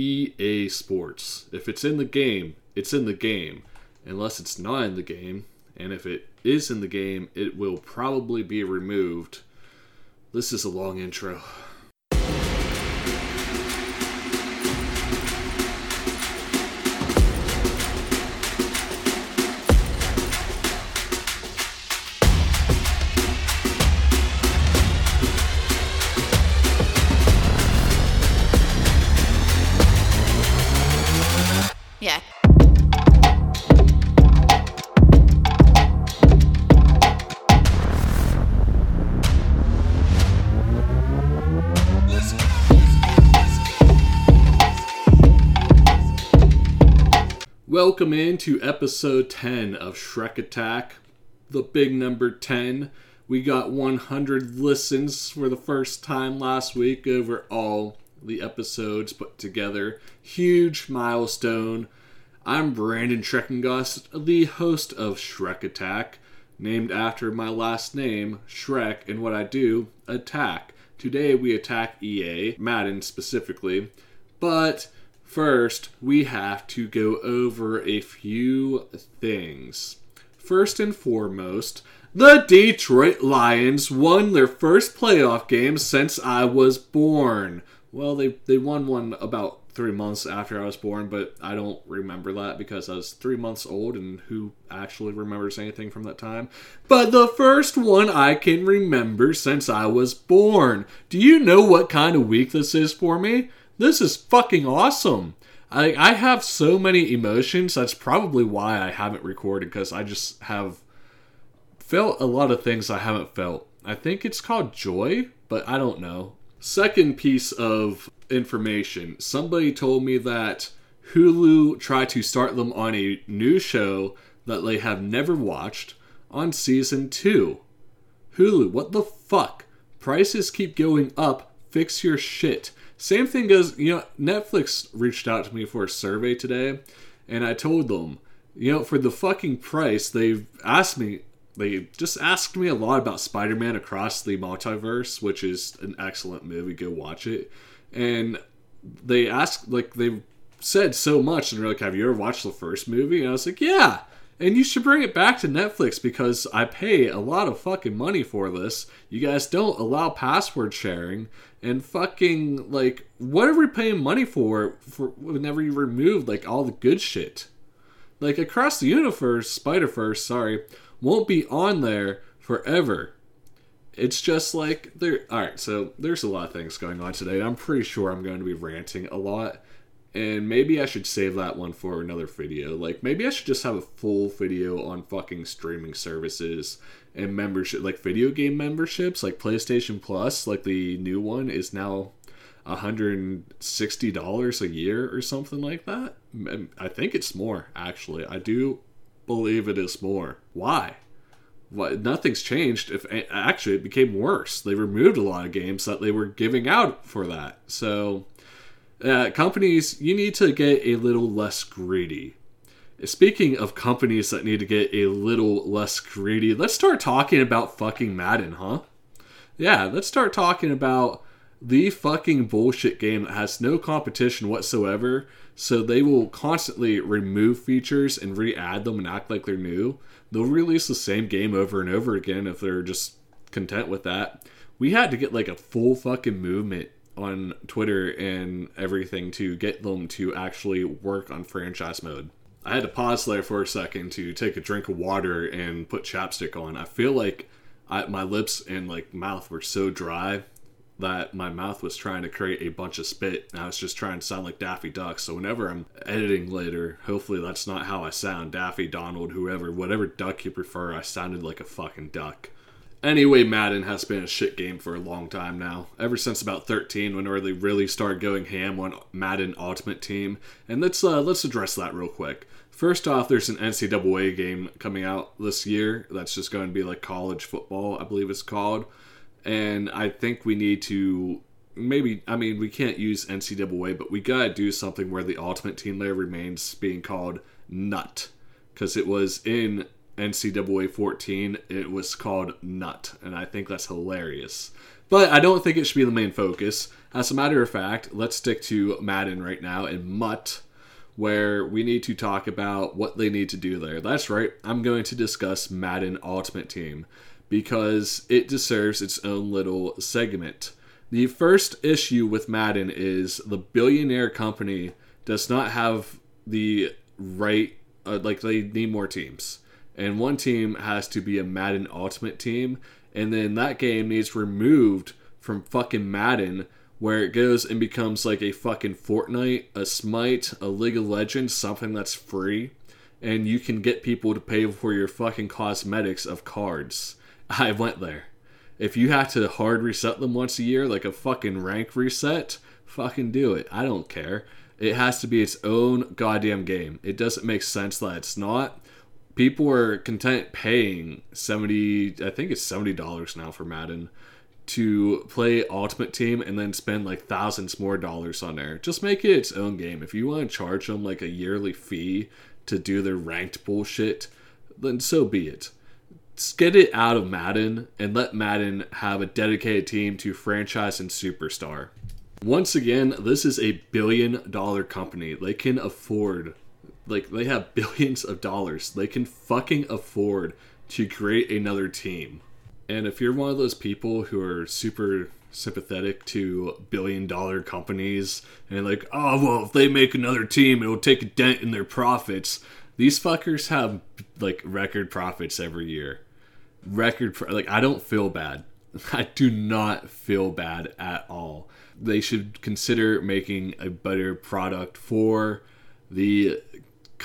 EA Sports. If it's in the game, it's in the game. Unless it's not in the game, and if it is in the game, it will probably be removed. This is a long intro. Welcome into episode 10 of Schrec Attack, the big number 10. We got 100 listens for the first time last week over all the episodes put together. Huge milestone. I'm Brandon Schreckengust, the host of Schrec Attack, named after my last name, Schrec, and what I do, attack. Today we attack EA, Madden specifically, but First, we have to go over a few things. First and foremost, the Detroit Lions won their first playoff game since I was born. Well, they, they won one about three months after I was born, but I don't remember that because I was three months old, and who actually remembers anything from that time? But the first one I can remember since I was born. Do you know what kind of week this is for me? This is fucking awesome. I, I have so many emotions. That's probably why I haven't recorded because I just have felt a lot of things I haven't felt. I think it's called joy, but I don't know. Second piece of information somebody told me that Hulu tried to start them on a new show that they have never watched on season two. Hulu, what the fuck? Prices keep going up. Fix your shit. Same thing goes, you know, Netflix reached out to me for a survey today, and I told them, you know, for the fucking price, they've asked me, they just asked me a lot about Spider Man Across the Multiverse, which is an excellent movie. Go watch it. And they asked, like, they said so much, and they're like, have you ever watched the first movie? And I was like, yeah. And you should bring it back to Netflix because I pay a lot of fucking money for this. You guys don't allow password sharing and fucking like what are we paying money for for whenever you remove like all the good shit? Like across the universe, Spider Verse, sorry, won't be on there forever. It's just like there. All right, so there's a lot of things going on today. I'm pretty sure I'm going to be ranting a lot and maybe I should save that one for another video. Like maybe I should just have a full video on fucking streaming services and membership like video game memberships like PlayStation Plus, like the new one is now $160 a year or something like that. I think it's more actually. I do believe it is more. Why? What, nothing's changed. If actually it became worse, they removed a lot of games that they were giving out for that. So uh, companies, you need to get a little less greedy. Speaking of companies that need to get a little less greedy, let's start talking about fucking Madden, huh? Yeah, let's start talking about the fucking bullshit game that has no competition whatsoever. So they will constantly remove features and re add them and act like they're new. They'll release the same game over and over again if they're just content with that. We had to get like a full fucking movement on Twitter and everything to get them to actually work on franchise mode. I had to pause there for a second to take a drink of water and put chapstick on. I feel like I, my lips and like mouth were so dry that my mouth was trying to create a bunch of spit and I was just trying to sound like Daffy Duck. So whenever I'm editing later, hopefully that's not how I sound. Daffy, Donald, whoever, whatever duck you prefer, I sounded like a fucking duck. Anyway, Madden has been a shit game for a long time now. Ever since about 13, when they really started going ham on Madden Ultimate Team. And let's uh, let's address that real quick. First off, there's an NCAA game coming out this year that's just going to be like college football, I believe it's called. And I think we need to maybe I mean we can't use NCAA, but we gotta do something where the Ultimate Team layer remains being called Nut because it was in NCAA 14, it was called Nut, and I think that's hilarious. But I don't think it should be the main focus. As a matter of fact, let's stick to Madden right now and MUT, where we need to talk about what they need to do there. That's right, I'm going to discuss Madden Ultimate Team because it deserves its own little segment. The first issue with Madden is the billionaire company does not have the right, uh, like, they need more teams. And one team has to be a Madden Ultimate team, and then that game needs removed from fucking Madden where it goes and becomes like a fucking Fortnite, a Smite, a League of Legends, something that's free, and you can get people to pay for your fucking cosmetics of cards. I went there. If you have to hard reset them once a year, like a fucking rank reset, fucking do it. I don't care. It has to be its own goddamn game. It doesn't make sense that it's not. People are content paying 70, I think it's $70 now for Madden to play Ultimate Team and then spend like thousands more dollars on there. Just make it its own game. If you want to charge them like a yearly fee to do their ranked bullshit, then so be it. Get it out of Madden and let Madden have a dedicated team to franchise and superstar. Once again, this is a billion dollar company. They can afford, like, they have billions of dollars. They can fucking afford to create another team. And if you're one of those people who are super sympathetic to billion dollar companies and like, oh, well, if they make another team, it'll take a dent in their profits. These fuckers have like record profits every year. Record, pro- like, I don't feel bad. I do not feel bad at all. They should consider making a better product for the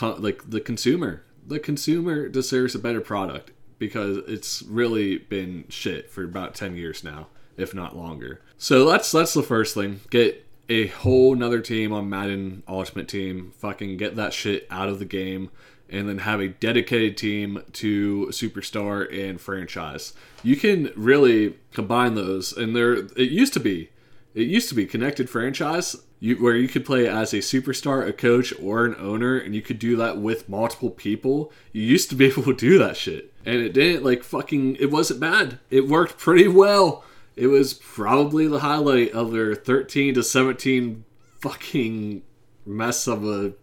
like the consumer. The consumer deserves a better product because it's really been shit for about 10 years now, if not longer. So that's that's the first thing. Get a whole nother team on Madden Ultimate Team. Fucking get that shit out of the game. And then have a dedicated team to Superstar and franchise. You can really combine those, and there it used to be, it used to be connected franchise you, where you could play as a superstar, a coach, or an owner, and you could do that with multiple people. You used to be able to do that shit, and it didn't like fucking. It wasn't bad. It worked pretty well. It was probably the highlight of their 13 to 17 fucking mess of a.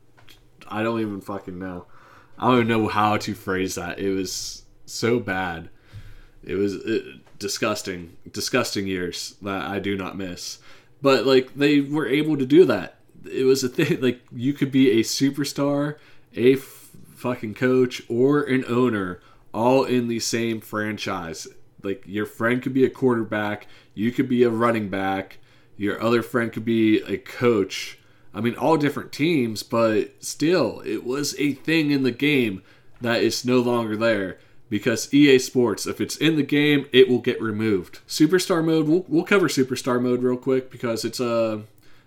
I don't even fucking know. I don't even know how to phrase that. It was so bad. It was it, disgusting, disgusting years that I do not miss but like they were able to do that. It was a thing like you could be a superstar, a f- fucking coach, or an owner, all in the same franchise. Like your friend could be a quarterback, you could be a running back, your other friend could be a coach. I mean, all different teams, but still, it was a thing in the game that is no longer there because EA Sports, if it's in the game, it will get removed. Superstar mode, we'll, we'll cover Superstar mode real quick because it's a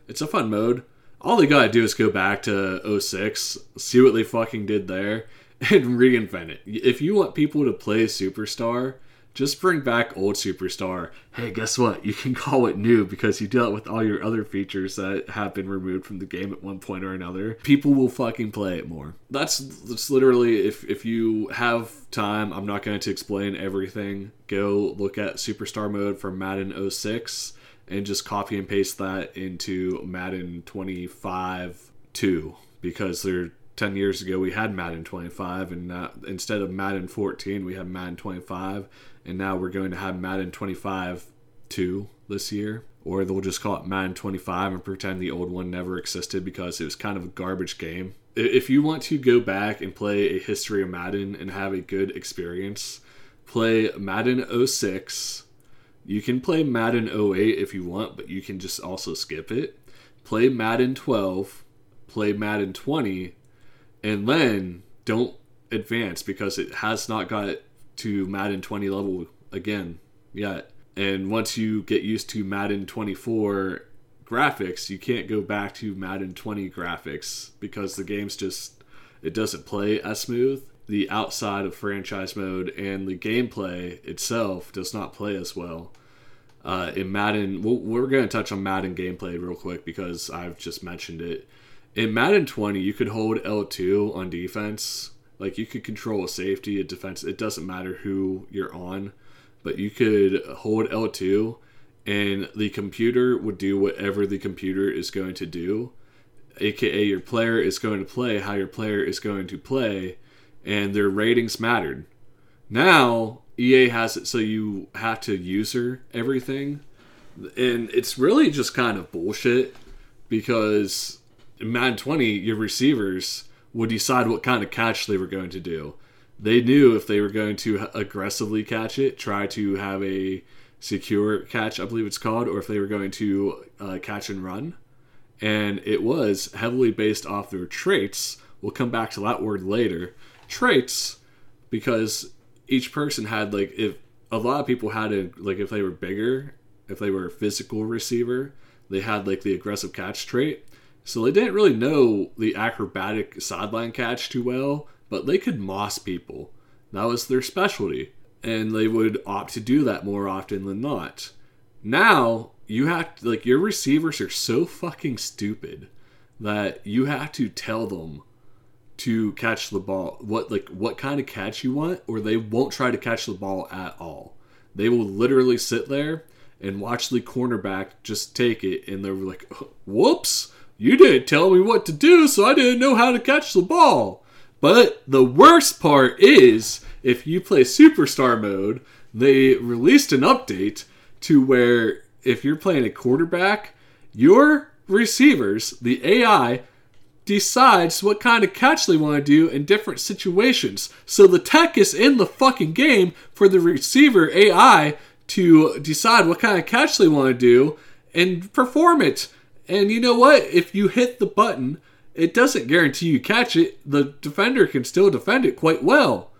it's a fun mode. All they gotta do is go back to 06, see what they fucking did there, and reinvent it. If you want people to play Superstar, just bring back old Superstar. Hey, guess what? You can call it new because you dealt with all your other features that have been removed from the game at one point or another. People will fucking play it more. That's that's literally if if you have time, I'm not going to explain everything. Go look at Superstar mode from Madden 06 and just copy and paste that into Madden 25 2 because they're 10 years ago we had Madden 25 and instead of Madden 14 we have Madden 25 and now we're going to have Madden 25 2 this year or they'll just call it Madden 25 and pretend the old one never existed because it was kind of a garbage game. If you want to go back and play a history of Madden and have a good experience, play Madden 06. You can play Madden 08 if you want, but you can just also skip it. Play Madden 12, play Madden 20, and then don't advance because it has not got to Madden 20 level again yet. And once you get used to Madden 24 graphics, you can't go back to Madden 20 graphics because the game's just it doesn't play as smooth. The outside of franchise mode and the gameplay itself does not play as well. Uh, in Madden, we're going to touch on Madden gameplay real quick because I've just mentioned it in Madden 20, you could hold L2 on defense. Like you could control a safety, a defense. It doesn't matter who you're on, but you could hold L2 and the computer would do whatever the computer is going to do, aka your player is going to play how your player is going to play, and their ratings mattered. Now EA has it so you have to user everything, and it's really just kind of bullshit because in Madden 20 your receivers would decide what kind of catch they were going to do. They knew if they were going to aggressively catch it, try to have a secure catch, I believe it's called, or if they were going to uh, catch and run. And it was heavily based off their traits. We'll come back to that word later. Traits, because each person had like if a lot of people had a like if they were bigger, if they were a physical receiver, they had like the aggressive catch trait. So they didn't really know the acrobatic sideline catch too well, but they could moss people. That was their specialty. And they would opt to do that more often than not. Now, you have to, like, your receivers are so fucking stupid that you have to tell them to catch the ball what like what kind of catch you want or they won't try to catch the ball at all they will literally sit there and watch the cornerback just take it and they're like whoops you didn't tell me what to do so i didn't know how to catch the ball but the worst part is if you play superstar mode they released an update to where if you're playing a quarterback your receivers the ai decides what kind of catch they want to do in different situations. So the tech is in the fucking game for the receiver AI to decide what kind of catch they want to do and perform it. And you know what? If you hit the button, it doesn't guarantee you catch it. The defender can still defend it quite well.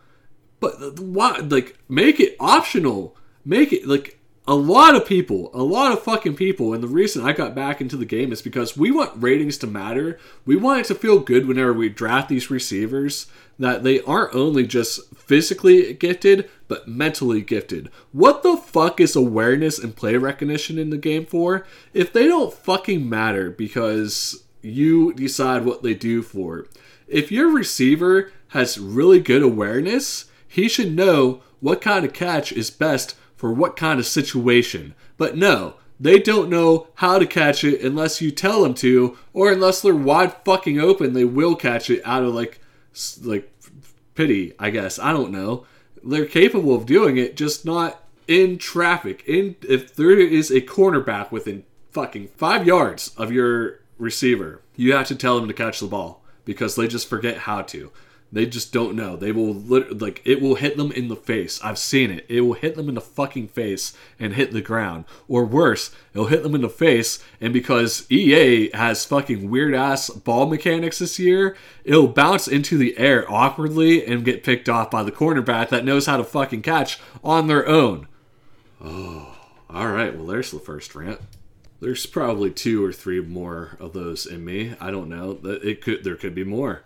But uh, why like make it optional. Make it like a lot of people, a lot of fucking people, and the reason I got back into the game is because we want ratings to matter. We want it to feel good whenever we draft these receivers that they aren't only just physically gifted, but mentally gifted. What the fuck is awareness and play recognition in the game for if they don't fucking matter because you decide what they do for? If your receiver has really good awareness, he should know what kind of catch is best for what kind of situation. But no, they don't know how to catch it unless you tell them to, or unless they're wide fucking open, they will catch it out of like, like pity, I guess. I don't know. They're capable of doing it, just not in traffic. In if there is a cornerback within fucking five yards of your receiver, you have to tell them to catch the ball because they just forget how to. They just don't know. They will like it will hit them in the face. I've seen it. It will hit them in the fucking face and hit the ground. Or worse, it'll hit them in the face and because EA has fucking weird ass ball mechanics this year, it'll bounce into the air awkwardly and get picked off by the cornerback that knows how to fucking catch on their own. Oh, all right. Well, there's the first rant. There's probably two or three more of those in me. I don't know. It could there could be more.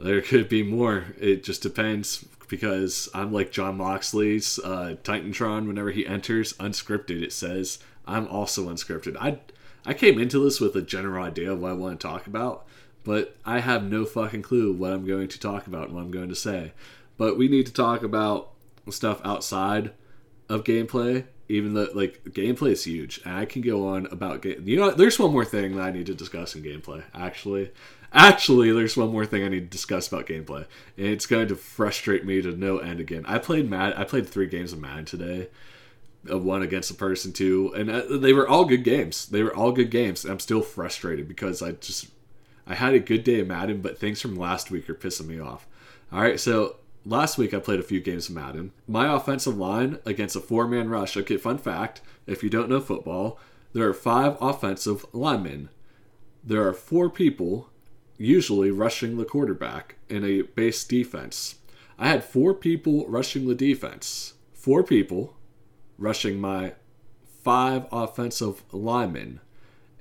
There could be more. It just depends because I'm like Jon Moxley's uh, Titantron. Whenever he enters unscripted, it says I'm also unscripted. I I came into this with a general idea of what I want to talk about, but I have no fucking clue what I'm going to talk about and what I'm going to say. But we need to talk about stuff outside of gameplay. Even though like gameplay is huge, and I can go on about game. You know, there's one more thing that I need to discuss in gameplay. Actually, Actually, there's one more thing I need to discuss about gameplay, and it's going to frustrate me to no end again. I played Mad. I played three games of Madden today, one against a person, two, and uh, they were all good games. They were all good games. I'm still frustrated because I just I had a good day of Madden, but things from last week are pissing me off. All right, so last week I played a few games of Madden. My offensive line against a four man rush. Okay, fun fact: if you don't know football, there are five offensive linemen. There are four people usually rushing the quarterback in a base defense. I had four people rushing the defense, four people rushing my five offensive linemen,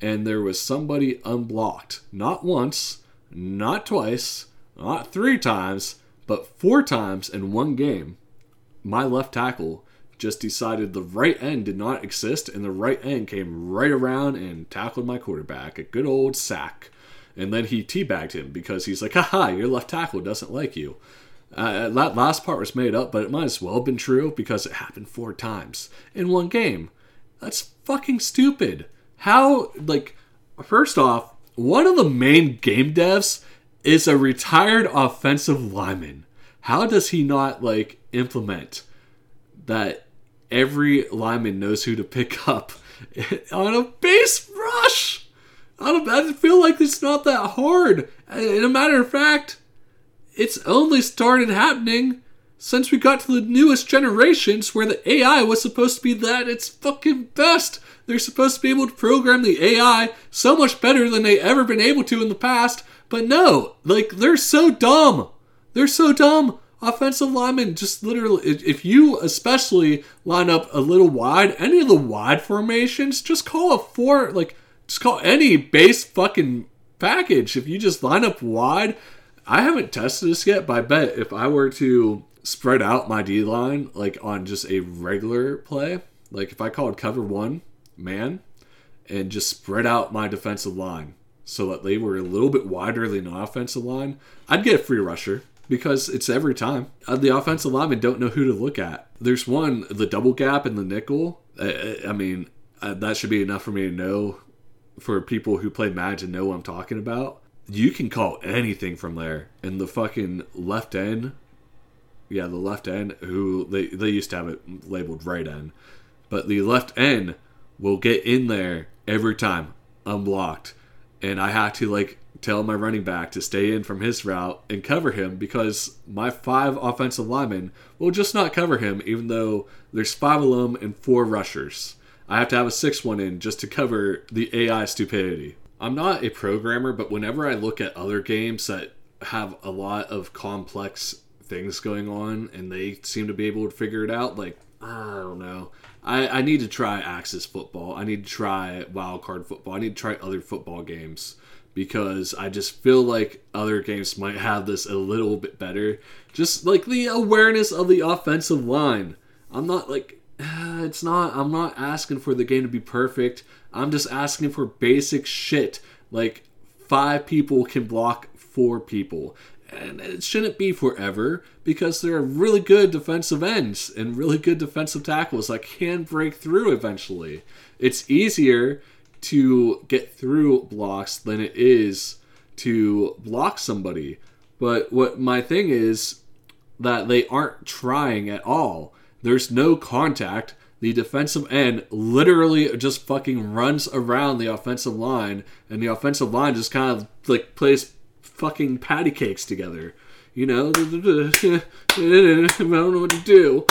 and there was somebody unblocked. Not once, not twice, not three times, but four times in one game. My left tackle just decided the right end did not exist, and the right end came right around and tackled my quarterback. A good old sack and then he teabagged him because he's like, haha, your left tackle doesn't like you. Uh, that last part was made up, but it might as well have been true because it happened four times in one game. That's fucking stupid. How, like, first off, one of the main game devs is a retired offensive lineman. How does he not, like, implement that every lineman knows who to pick up on a base? I don't I feel like it's not that hard. And a matter of fact, it's only started happening since we got to the newest generations where the AI was supposed to be that its fucking best. They're supposed to be able to program the AI so much better than they ever been able to in the past. But no, like they're so dumb. They're so dumb. Offensive linemen just literally, if you especially line up a little wide, any of the wide formations, just call a four, like, just call any base fucking package. If you just line up wide, I haven't tested this yet, but I bet if I were to spread out my D line like on just a regular play, like if I called cover one man and just spread out my defensive line so that they were a little bit wider than the offensive line, I'd get a free rusher because it's every time. Uh, the offensive linemen don't know who to look at. There's one, the double gap and the nickel. I, I mean, uh, that should be enough for me to know for people who play Madden to know what I'm talking about. You can call anything from there. And the fucking left end yeah, the left end, who they, they used to have it labeled right end, but the left end will get in there every time unblocked. And I have to like tell my running back to stay in from his route and cover him because my five offensive linemen will just not cover him, even though there's five of them and four rushers. I have to have a sixth one in just to cover the AI stupidity. I'm not a programmer, but whenever I look at other games that have a lot of complex things going on and they seem to be able to figure it out like i don't know. I, I need to try axis football. I need to try wild card football. I need to try other football games because i just feel like other games might have this a little bit better. Just like the awareness of the offensive line. I'm not like Uh, it's not i'm not asking for the game to be perfect i'm just asking for basic shit like five people can block four people and it shouldn't be forever because there are really good defensive ends and really good defensive tackles that can break through eventually. It's easier to get through blocks than it is to block somebody. But what my thing is that they aren't trying at all. There's no contact. The defensive end literally just fucking runs around the offensive line, and the offensive line just kind of like plays fucking patty cakes together. You know, I don't know what to do.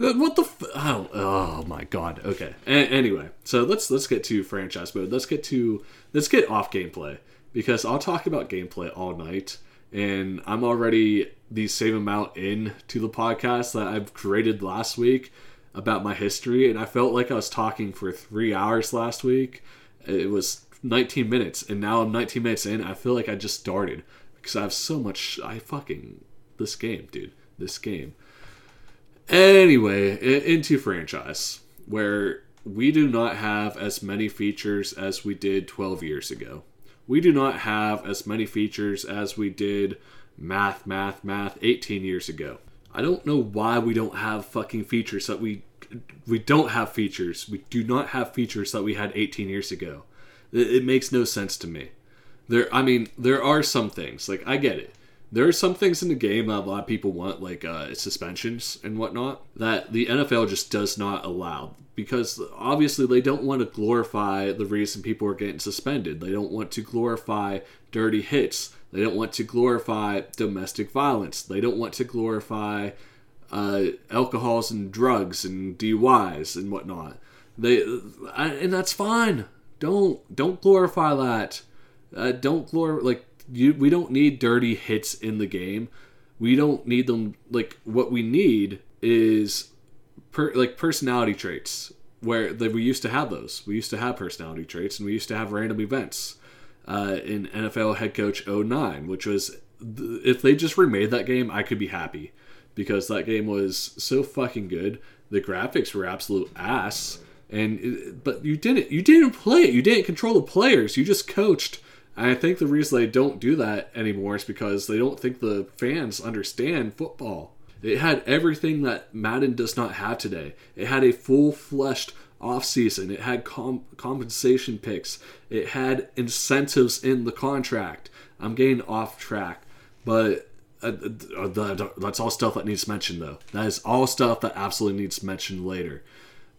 Uh, what the? F- oh, oh my god. Okay. A- anyway, so let's let's get to franchise mode. Let's get to let's get off gameplay because I'll talk about gameplay all night, and I'm already the same amount in to the podcast that I've created last week about my history, and I felt like I was talking for three hours last week. It was 19 minutes, and now I'm 19 minutes in. I feel like I just started because I have so much. I fucking this game, dude. This game. Anyway, into franchise where we do not have as many features as we did 12 years ago. We do not have as many features as we did math, math, math 18 years ago. I don't know why we don't have fucking features that we we don't have features. We do not have features that we had 18 years ago. It, makes no sense to me. There, I mean, there are some things like I get it. There are some things in the game that a lot of people want, like uh, suspensions and whatnot, that the NFL just does not allow because obviously they don't want to glorify the reason people are getting suspended. They don't want to glorify dirty hits. They don't want to glorify domestic violence. They don't want to glorify uh, alcohols and drugs and DUIs and whatnot. They and that's fine. Don't don't glorify that. Uh, don't glorify like you. We don't need dirty hits in the game. We don't need them. Like what we need is per, like personality traits where that we used to have those. We used to have personality traits and we used to have random events. Uh, in NFL head coach 09, which was if they just remade that game, I could be happy because that game was so fucking good. The graphics were absolute ass. And but you didn't you didn't play it. You didn't control the players. You just coached. And i think the reason they don't do that anymore is because they don't think the fans understand football. It had everything that madden does not have today. It had a full-fleshed off season. It had com- compensation picks. It had incentives in the contract. I'm getting off track, but uh, uh, that's all stuff that needs mentioned though. That is all stuff that absolutely needs mentioned later.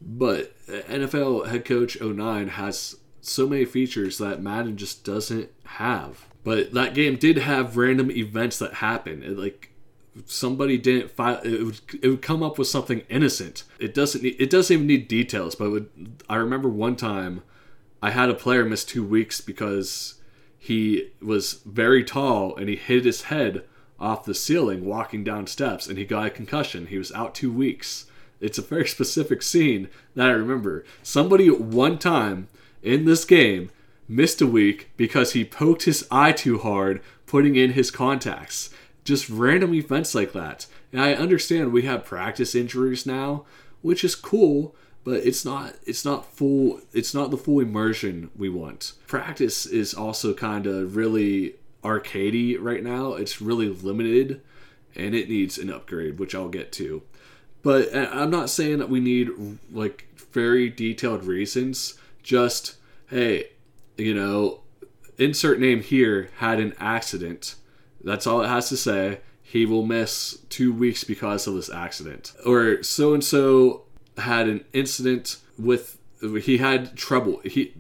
But NFL head coach 09 has so many features that Madden just doesn't have. But that game did have random events that happen. It, like somebody didn't file it would, it would come up with something innocent. It doesn't need, it doesn't even need details, but would, I remember one time I had a player miss 2 weeks because he was very tall and he hit his head off the ceiling walking down steps and he got a concussion. He was out 2 weeks. It's a very specific scene that I remember. Somebody one time in this game missed a week because he poked his eye too hard putting in his contacts. Just random events like that. And I understand we have practice injuries now, which is cool, but it's not it's not full it's not the full immersion we want. Practice is also kind of really arcadey right now. It's really limited and it needs an upgrade, which I'll get to. But uh, I'm not saying that we need like very detailed reasons. Just hey, you know, insert name here had an accident. That's all it has to say. He will miss two weeks because of this accident. Or so and so had an incident with he had trouble. He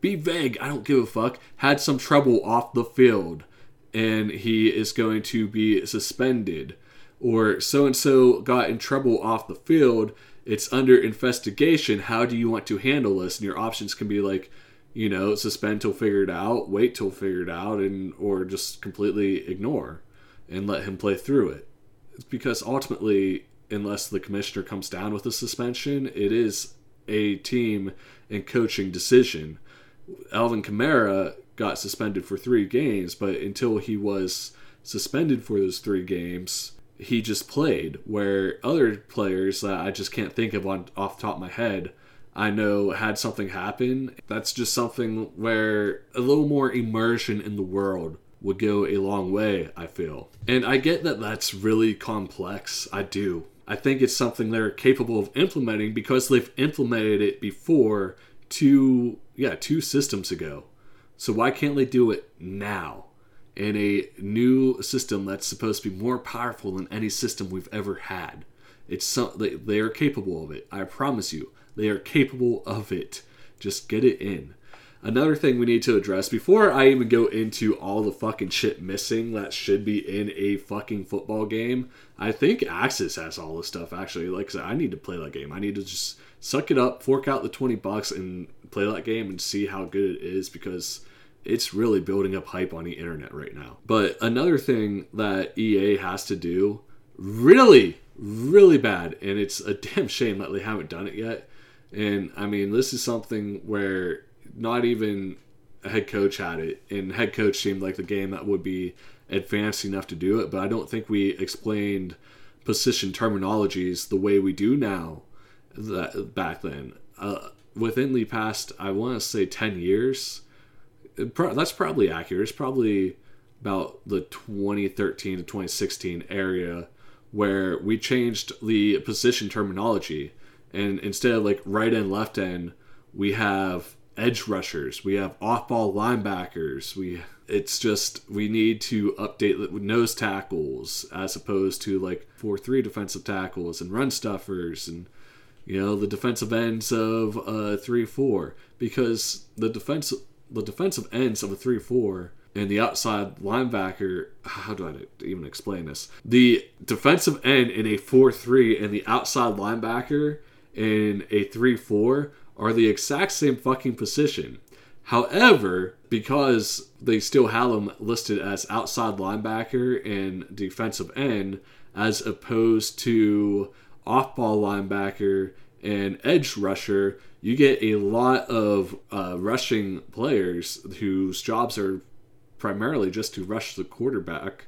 be vague. I don't give a fuck. Had some trouble off the field, and he is going to be suspended or so and so got in trouble off the field, it's under investigation. How do you want to handle this? And your options can be like, you know, suspend till figured out, wait till figured out, and or just completely ignore and let him play through it. It's because ultimately, unless the commissioner comes down with a suspension, it is a team and coaching decision. Alvin Kamara got suspended for three games, but until he was suspended for those three games, he just played. Where other players that I just can't think of on off top of my head, I know had something happen. That's just something where a little more immersion in the world would go a long way, I feel. And I get that that's really complex. I do. I think it's something they're capable of implementing because they've implemented it before two yeah, two systems ago. So why can't they do it now? in a new system that's supposed to be more powerful than any system we've ever had. It's they, they are capable of it. I promise you, they are capable of it. Just get it in. Another thing we need to address before I even go into all the fucking shit missing that should be in a fucking football game, I think Axis has all the stuff actually. Like I said, I need to play that game. I need to just suck it up, fork out the 20 bucks, and play that game and see how good it is because it's really building up hype on the internet right now. But another thing that EA has to do really, really bad, and it's a damn shame that they haven't done it yet. And I mean, this is something where not even a head coach had it, and head coach seemed like the game that would be advanced enough to do it. But I don't think we explained position terminologies the way we do now. That back then, uh, within the past, I want to say ten years that's probably accurate. It's probably about the 2013 to 2016 area where we changed the position terminology and instead of like right end left end we have edge rushers we have off ball linebackers we it's just we need to update nose tackles as opposed to like 4-3 defensive tackles and run stuffers and you know the defensive ends of uh 3-4 because the defensive the defensive ends of a 3 4 and the outside linebacker. How do I even explain this? The defensive end in a 4 3 and the outside linebacker in a 3 4 are the exact same fucking position. However, because they still have them listed as outside linebacker and defensive end, as opposed to off ball linebacker and edge rusher, you get a lot of uh, rushing players whose jobs are primarily just to rush the quarterback,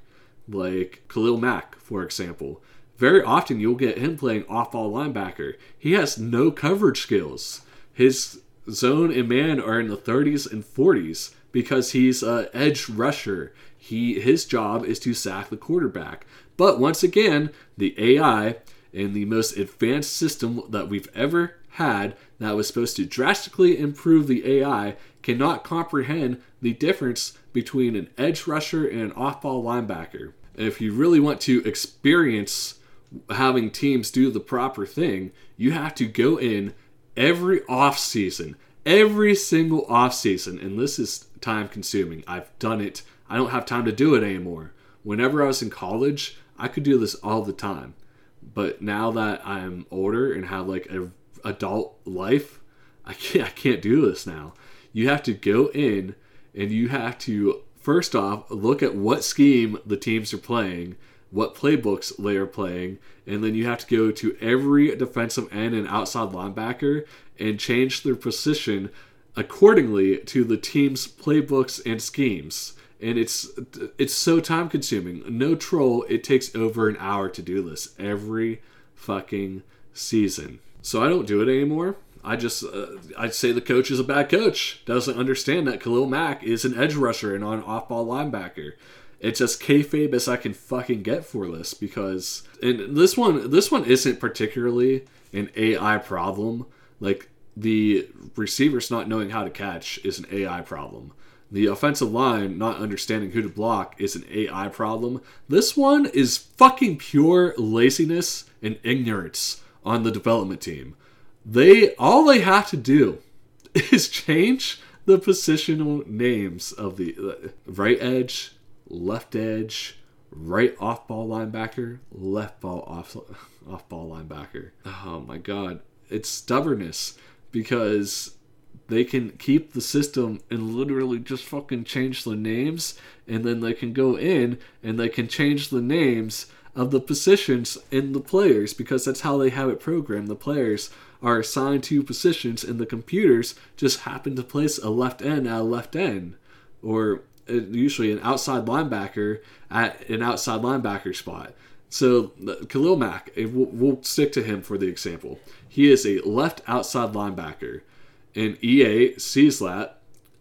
like Khalil Mack, for example. Very often you'll get him playing off ball linebacker. He has no coverage skills. His zone and man are in the 30s and 40s because he's an edge rusher. He his job is to sack the quarterback. But once again, the AI in the most advanced system that we've ever had that was supposed to drastically improve the AI cannot comprehend the difference between an edge rusher and an off ball linebacker. if you really want to experience having teams do the proper thing, you have to go in every off season, every single off season, and this is time consuming. I've done it. I don't have time to do it anymore. Whenever I was in college, I could do this all the time. But now that I'm older and have like a adult life, I can't I can't do this now. You have to go in and you have to first off look at what scheme the teams are playing, what playbooks they are playing, and then you have to go to every defensive end and outside linebacker and change their position accordingly to the team's playbooks and schemes. And it's it's so time consuming. No troll, it takes over an hour to do this every fucking season. So I don't do it anymore. I just uh, I'd say the coach is a bad coach. Doesn't understand that Khalil Mack is an edge rusher and an off-ball linebacker. It's as kayfabe as I can fucking get for this because and this one this one isn't particularly an AI problem. Like the receivers not knowing how to catch is an AI problem. The offensive line not understanding who to block is an AI problem. This one is fucking pure laziness and ignorance on the development team. They all they have to do is change the positional names of the uh, right edge, left edge, right off ball linebacker, left ball off off ball linebacker. Oh my god, it's stubbornness because they can keep the system and literally just fucking change the names and then they can go in and they can change the names of the positions in the players because that's how they have it programmed. The players are assigned to positions and the computers just happen to place a left end at a left end or Uh, usually an outside linebacker at an outside linebacker spot. So uh, Khalil Mack, we'll, we'll stick to him for the example. He is a left outside linebacker, and EA sees that,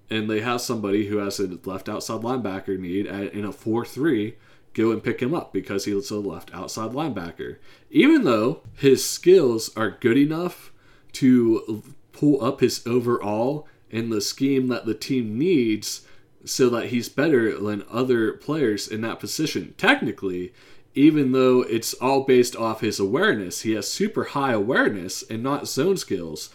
and they have somebody who has a left outside linebacker need at, in a four-three go and pick him up because he's a left outside linebacker. Even though his skills are good enough to pull up his overall in the scheme that the team needs so that he's better than other players in that position. Technically, even though it's all based off his awareness, he has super high awareness and not zone skills.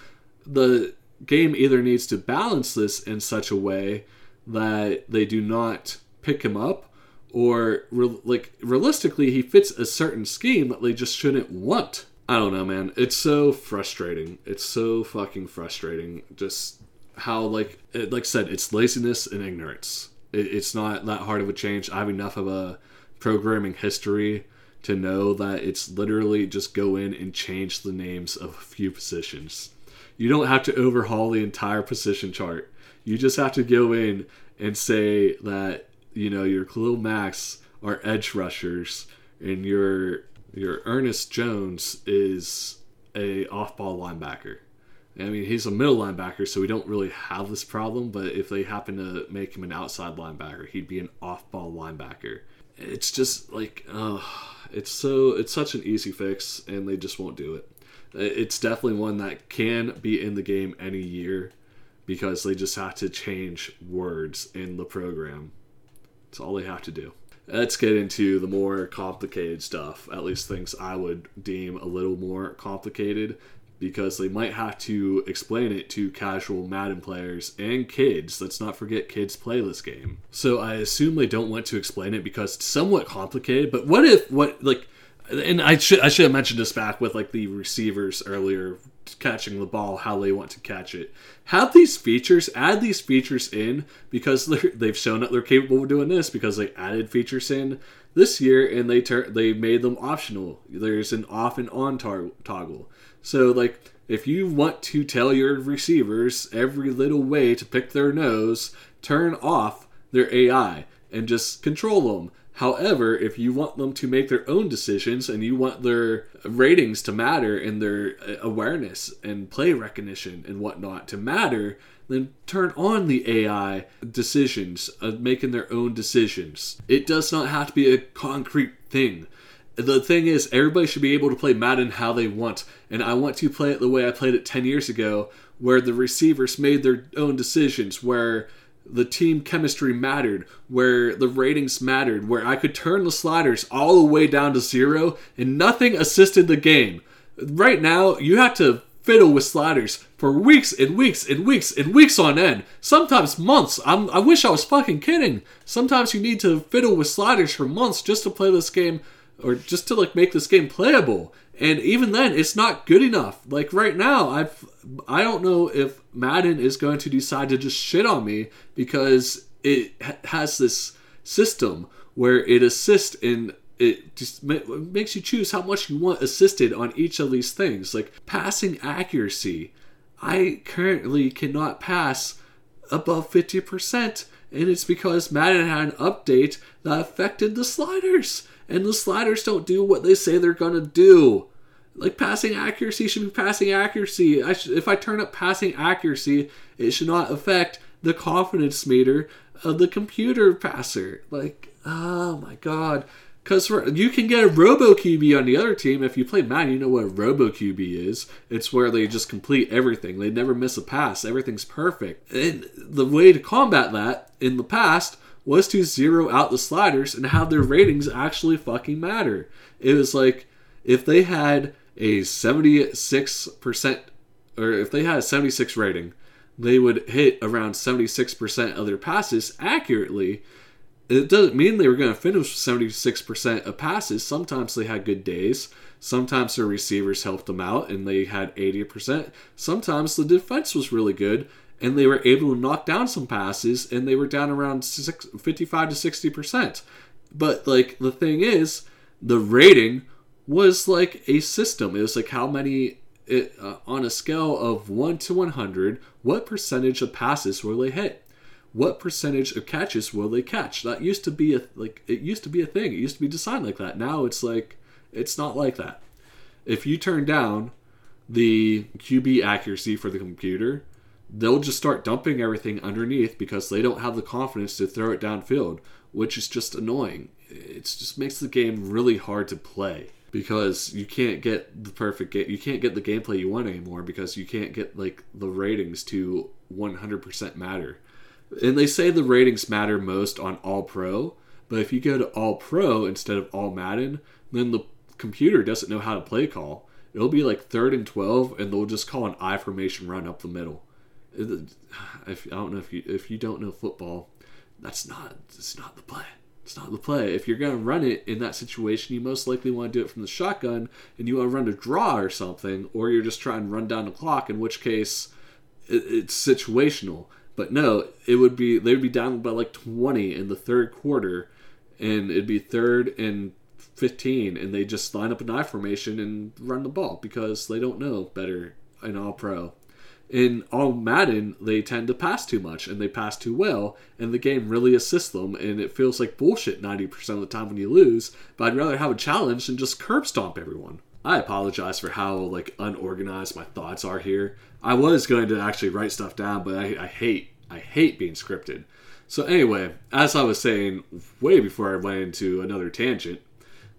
The game either needs to balance this in such a way that they do not pick him up or re- like realistically he fits a certain scheme that they just shouldn't want. I don't know, man. It's so frustrating. It's so fucking frustrating. Just how like like I said, it's laziness and ignorance. It, it's not that hard of a change. I have enough of a programming history to know that it's literally just go in and change the names of a few positions. You don't have to overhaul the entire position chart. You just have to go in and say that you know your Khalil Macks are edge rushers and your your Ernest Jones is a off-ball linebacker. I mean, he's a middle linebacker, so we don't really have this problem. But if they happen to make him an outside linebacker, he'd be an off-ball linebacker. It's just like, it's so it's such an easy fix, and they just won't do it. It's definitely one that can be in the game any year because they just have to change words in the program. That's all they have to do. Let's get into the more complicated stuff, at least things I would deem a little more complicated because they might have to explain it to casual Madden players and kids. Let's not forget kids play this game. So I assume they don't want to explain it because it's somewhat complicated, but what if what like and I should I should have mentioned this back with like the receivers earlier catching the ball how they want to catch it. Have these features, add these features in because they've shown that they're capable of doing this because they added features in this year and they tur- they made them optional. There's an off and on tar- toggle. So like if you want to tell your receivers every little way to pick their nose, turn off their AI and just control them However, if you want them to make their own decisions and you want their ratings to matter and their uh, awareness and play recognition and whatnot to matter, then turn on the AI decisions of making their own decisions. It does not have to be a concrete thing. The thing is, everybody should be able to play Madden how they want, and I want to play it the way I played it ten years ago, where the receivers made their own decisions, where the team chemistry mattered, where the ratings mattered, where I could turn the sliders all the way down to zero and nothing assisted the game. Right now, you have to fiddle with sliders for weeks and weeks and weeks and weeks on end. Sometimes months. I'm, I wish I was fucking kidding. Sometimes you need to fiddle with sliders for months just to play this game or just to like make this game playable. And even then, it's not good enough. Like right now, I've I don't know if Madden is going to decide to just shit on me because it has this system where it assists in it just makes you choose how much you want assisted on each of these things like passing accuracy i currently cannot pass above 50% and it's because madden had an update that affected the sliders and the sliders don't do what they say they're gonna do like passing accuracy should be passing accuracy I if i turn up passing accuracy it should not affect the confidence meter of the computer passer like oh my god because you can get a Robo QB on the other team. If you play Madden, you know what a Robo QB is. It's where they just complete everything. They never miss a pass. Everything's perfect. And the way to combat that in the past was to zero out the sliders and have their ratings actually fucking matter. It was like if they had a 76%, or if they had a 76 rating, they would hit around 76% of their passes accurately it doesn't mean they were going to finish 76% of passes. Sometimes they had good days. Sometimes their receivers helped them out and they had 80%. Sometimes the defense was really good and they were able to knock down some passes and they were down around 55 to 60%. But like the thing is, the rating was like a system. It was like how many it, uh, on a scale of 1 to 100, what percentage of passes will they hit? what percentage of catches will they catch? That used to be a like it used to be a thing. It used to be designed like that. Now it's like it's not like that. If you turn down the QB accuracy for the computer, they'll just start dumping everything underneath because they don't have the confidence to throw it downfield, which is just annoying. It just makes the game really hard to play because you can't get the perfect game. You can't get the gameplay you want anymore because you can't get like the ratings to 100% matter and they say the ratings matter most on All Pro, but if you go to All Pro instead of All Madden, then the computer doesn't know how to play call. It'll be like third and 12, and they'll just call an I formation run up the middle. If, I don't know if you if you don't know football, that's not it's not the play. It's not the play. If you're gonna run it in that situation, you most likely want to do it from the shotgun, and you want to run a draw or something, or you're just trying to run down the clock. In which case, it's situational. But no, it would be they would be down by like 20 in the third quarter, and it'd be third and 15, and they just line up an I formation and run the ball because they don't know better in All Pro. In All Madden, they tend to pass too much and they pass too well, and the game really assists them, and it feels like bullshit 90% of the time when you lose. But I'd rather have a challenge than just curb stomp everyone. I apologize for how like unorganized my thoughts are here. I was going to actually write stuff down, but I, I hate I hate being scripted. So anyway, as I was saying way before I went into another tangent,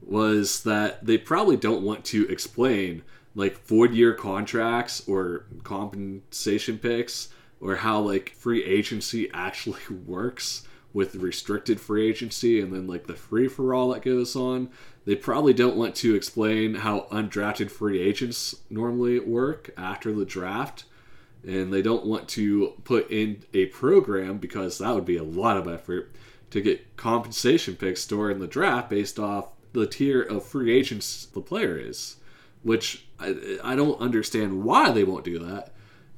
was that they probably don't want to explain like four year contracts or compensation picks or how like free agency actually works with restricted free agency and then like the free for all that goes on. They probably don't want to explain how undrafted free agents normally work after the draft. And they don't want to put in a program because that would be a lot of effort to get compensation picks during the draft based off the tier of free agents the player is. Which I, I don't understand why they won't do that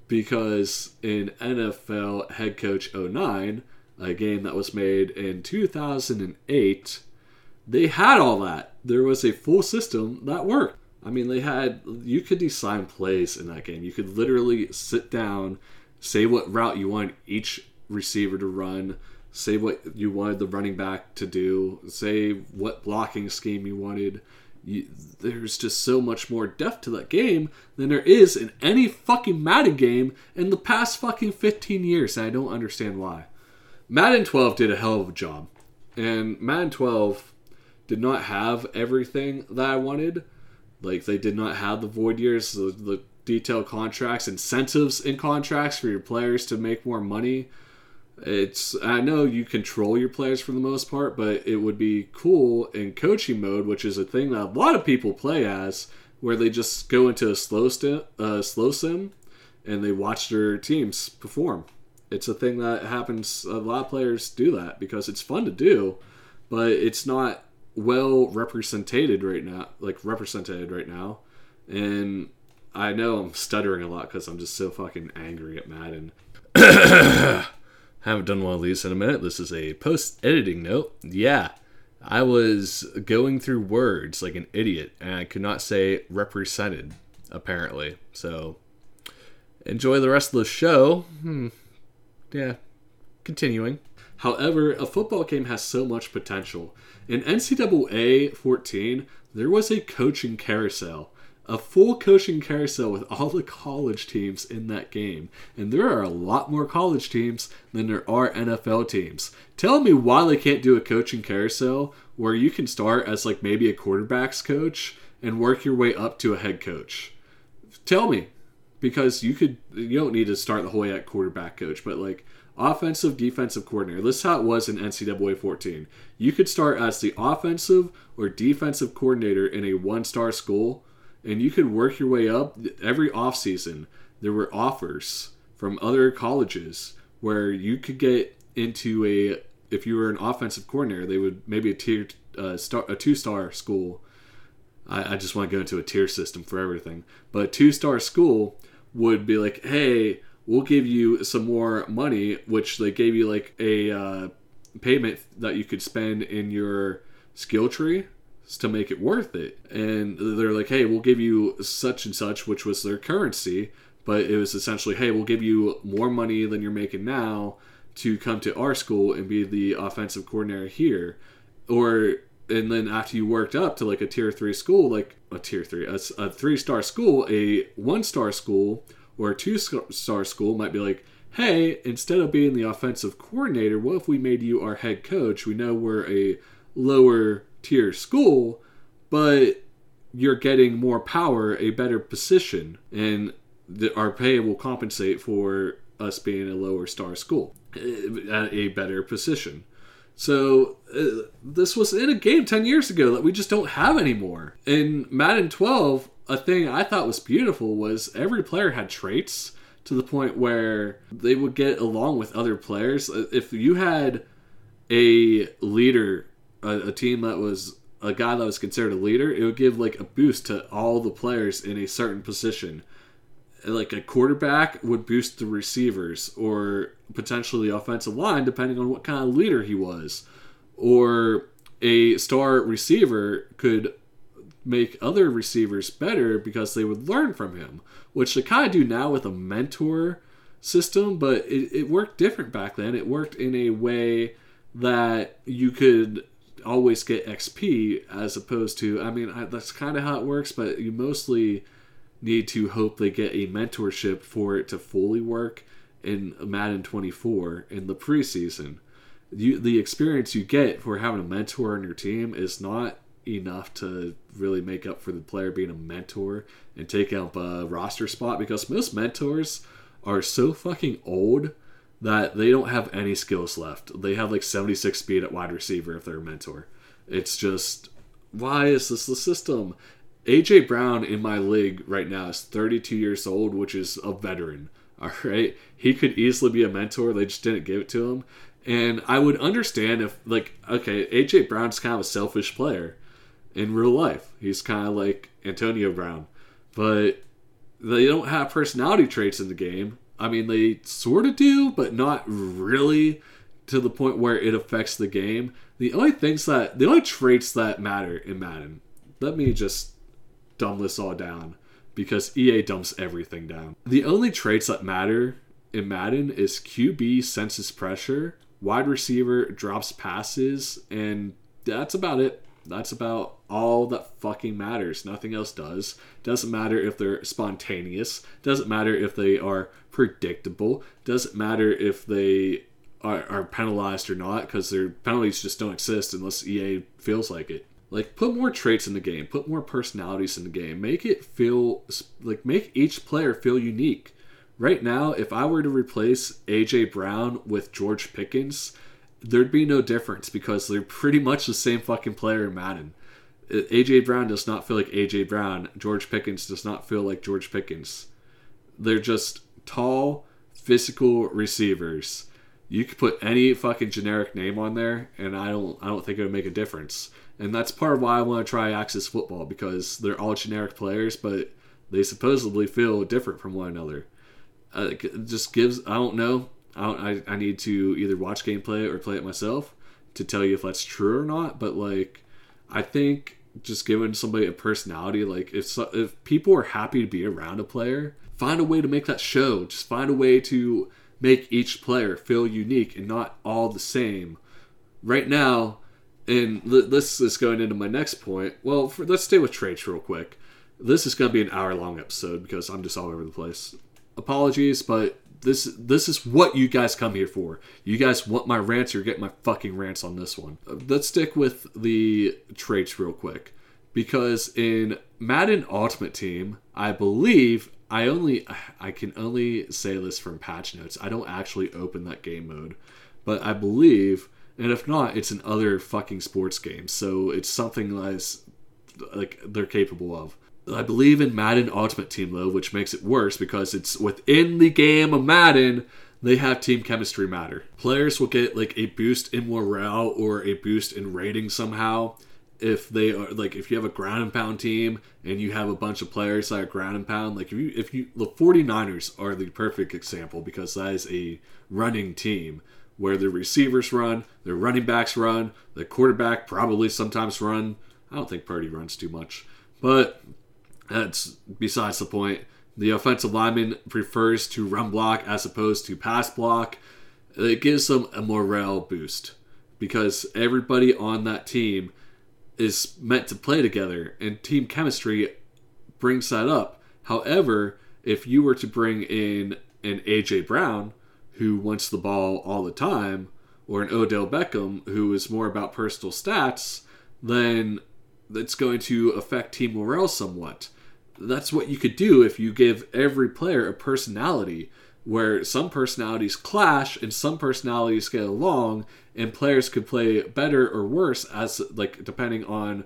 because in NFL Head Coach 09, a game that was made in 2008, they had all that. There was a full system that worked. I mean, they had you could design plays in that game. You could literally sit down, say what route you want each receiver to run, say what you wanted the running back to do, say what blocking scheme you wanted. You, there's just so much more depth to that game than there is in any fucking Madden game in the past fucking 15 years, and I don't understand why. Madden 12 did a hell of a job. And Madden 12 did not have everything that I wanted. Like they did not have the void years, the, the detailed contracts, incentives in contracts for your players to make more money. It's I know you control your players for the most part, but it would be cool in coaching mode, which is a thing that a lot of people play as, where they just go into a slow sim, uh, slow sim, and they watch their teams perform. It's a thing that happens. A lot of players do that because it's fun to do, but it's not well represented right now. Like represented right now, and I know I'm stuttering a lot because I'm just so fucking angry at Madden. Haven't done one of these in a minute. This is a post editing note. Yeah, I was going through words like an idiot and I could not say represented, apparently. So enjoy the rest of the show. Hmm. Yeah, continuing. However, a football game has so much potential. In NCAA 14, there was a coaching carousel a full coaching carousel with all the college teams in that game. And there are a lot more college teams than there are NFL teams. Tell me why they can't do a coaching carousel where you can start as like maybe a quarterbacks coach and work your way up to a head coach. Tell me. Because you could you don't need to start the whole way at quarterback coach, but like offensive defensive coordinator. This is how it was in NCAA 14. You could start as the offensive or defensive coordinator in a one star school and you could work your way up every off season. There were offers from other colleges where you could get into a if you were an offensive coordinator, they would maybe a tier uh, star a two star school. I, I just want to go into a tier system for everything, but a two star school would be like, hey, we'll give you some more money, which they gave you like a uh, payment that you could spend in your skill tree to make it worth it. And they're like, hey, we'll give you such and such, which was their currency, but it was essentially, hey, we'll give you more money than you're making now to come to our school and be the offensive coordinator here. Or, and then after you worked up to like a tier three school, like a tier three, a, a three star school, a one star school, or a two star school might be like, hey, instead of being the offensive coordinator, what if we made you our head coach? We know we're a lower tier school, but you're getting more power, a better position, and the, our pay will compensate for us being a lower star school uh, at a better position. So uh, this was in a game 10 years ago that we just don't have anymore. In Madden 12, a thing I thought was beautiful was every player had traits to the point where they would get along with other players. Uh, if you had a leader a, a team that was a guy that was considered a leader, it would give like a boost to all the players in a certain position. Like a quarterback would boost the receivers or potentially the offensive line, depending on what kind of leader he was. Or a star receiver could make other receivers better because they would learn from him, which they kind of do now with a mentor system, but it, it worked different back then. It worked in a way that you could always get XP as opposed to I mean I, that's kind of how it works, but you mostly need to hope they get a mentorship for it to fully work in Madden 24 in the preseason. You the experience you get for having a mentor on your team is not enough to really make up for the player being a mentor and take up a roster spot because most mentors are so fucking old that they don't have any skills left. They have like 76 speed at wide receiver if they're a mentor. It's just, why is this the system? AJ Brown in my league right now is 32 years old, which is a veteran. All right. He could easily be a mentor. They just didn't give it to him. And I would understand if, like, okay, AJ Brown's kind of a selfish player in real life. He's kind of like Antonio Brown. But they don't have personality traits in the game I mean, they sort of do, but not really to the point where it affects the game. The only things that, the only traits that matter in Madden, let me just dumb this all down because EA dumps everything down. The only traits that matter in Madden is QB senses pressure, wide receiver drops passes, and that's about it. That's about all that fucking matters. Nothing else does. Doesn't matter if they're spontaneous. Doesn't matter if they are predictable. Doesn't matter if they are, are penalized or not because their penalties just don't exist unless EA feels like it. Like put more traits in the game, put more personalities in the game. Make it feel like make each player feel unique. Right now, if I were to replace AJ Brown with George Pickens, there'd be no difference because they're pretty much the same fucking player in Madden. AJ Brown does not feel like AJ Brown. George Pickens does not feel like George Pickens. They're just tall, physical receivers. You could put any fucking generic name on there, and I don't I don't think it would make a difference. And that's part of why I want to try Axis Football because they're all generic players, but they supposedly feel different from one another. Uh, it just gives I don't know. I, don't, I I need to either watch gameplay or play it myself to tell you if that's true or not. But like, I think just giving somebody a personality. Like if if people are happy to be around a player, find a way to make that show. Just find a way to make each player feel unique and not all the same. Right now, and this is going into my next point. Well, for, let's stay with traits real quick. This is going to be an hour long episode because I'm just all over the place. Apologies, but this this is what you guys come here for. You guys want my rants, you're getting my fucking rants on this one. Uh, let's stick with the traits real quick. Because in Madden Ultimate Team, I believe I only I can only say this from patch notes. I don't actually open that game mode. But I believe and if not, it's in other fucking sports games. So it's something that's like they're capable of. I believe in Madden Ultimate Team though, which makes it worse because it's within the game of Madden. They have team chemistry matter. Players will get like a boost in morale or a boost in rating somehow if they are like if you have a ground and pound team and you have a bunch of players that are ground and pound like if you if you the 49ers are the perfect example because that is a running team where the receivers run, the running backs run, the quarterback probably sometimes run. I don't think Purdy runs too much, but that's besides the point. The offensive lineman prefers to run block as opposed to pass block. It gives them a morale boost because everybody on that team is meant to play together, and team chemistry brings that up. However, if you were to bring in an AJ Brown who wants the ball all the time, or an Odell Beckham who is more about personal stats, then it's going to affect team morale somewhat that's what you could do if you give every player a personality where some personalities clash and some personalities get along and players could play better or worse as like depending on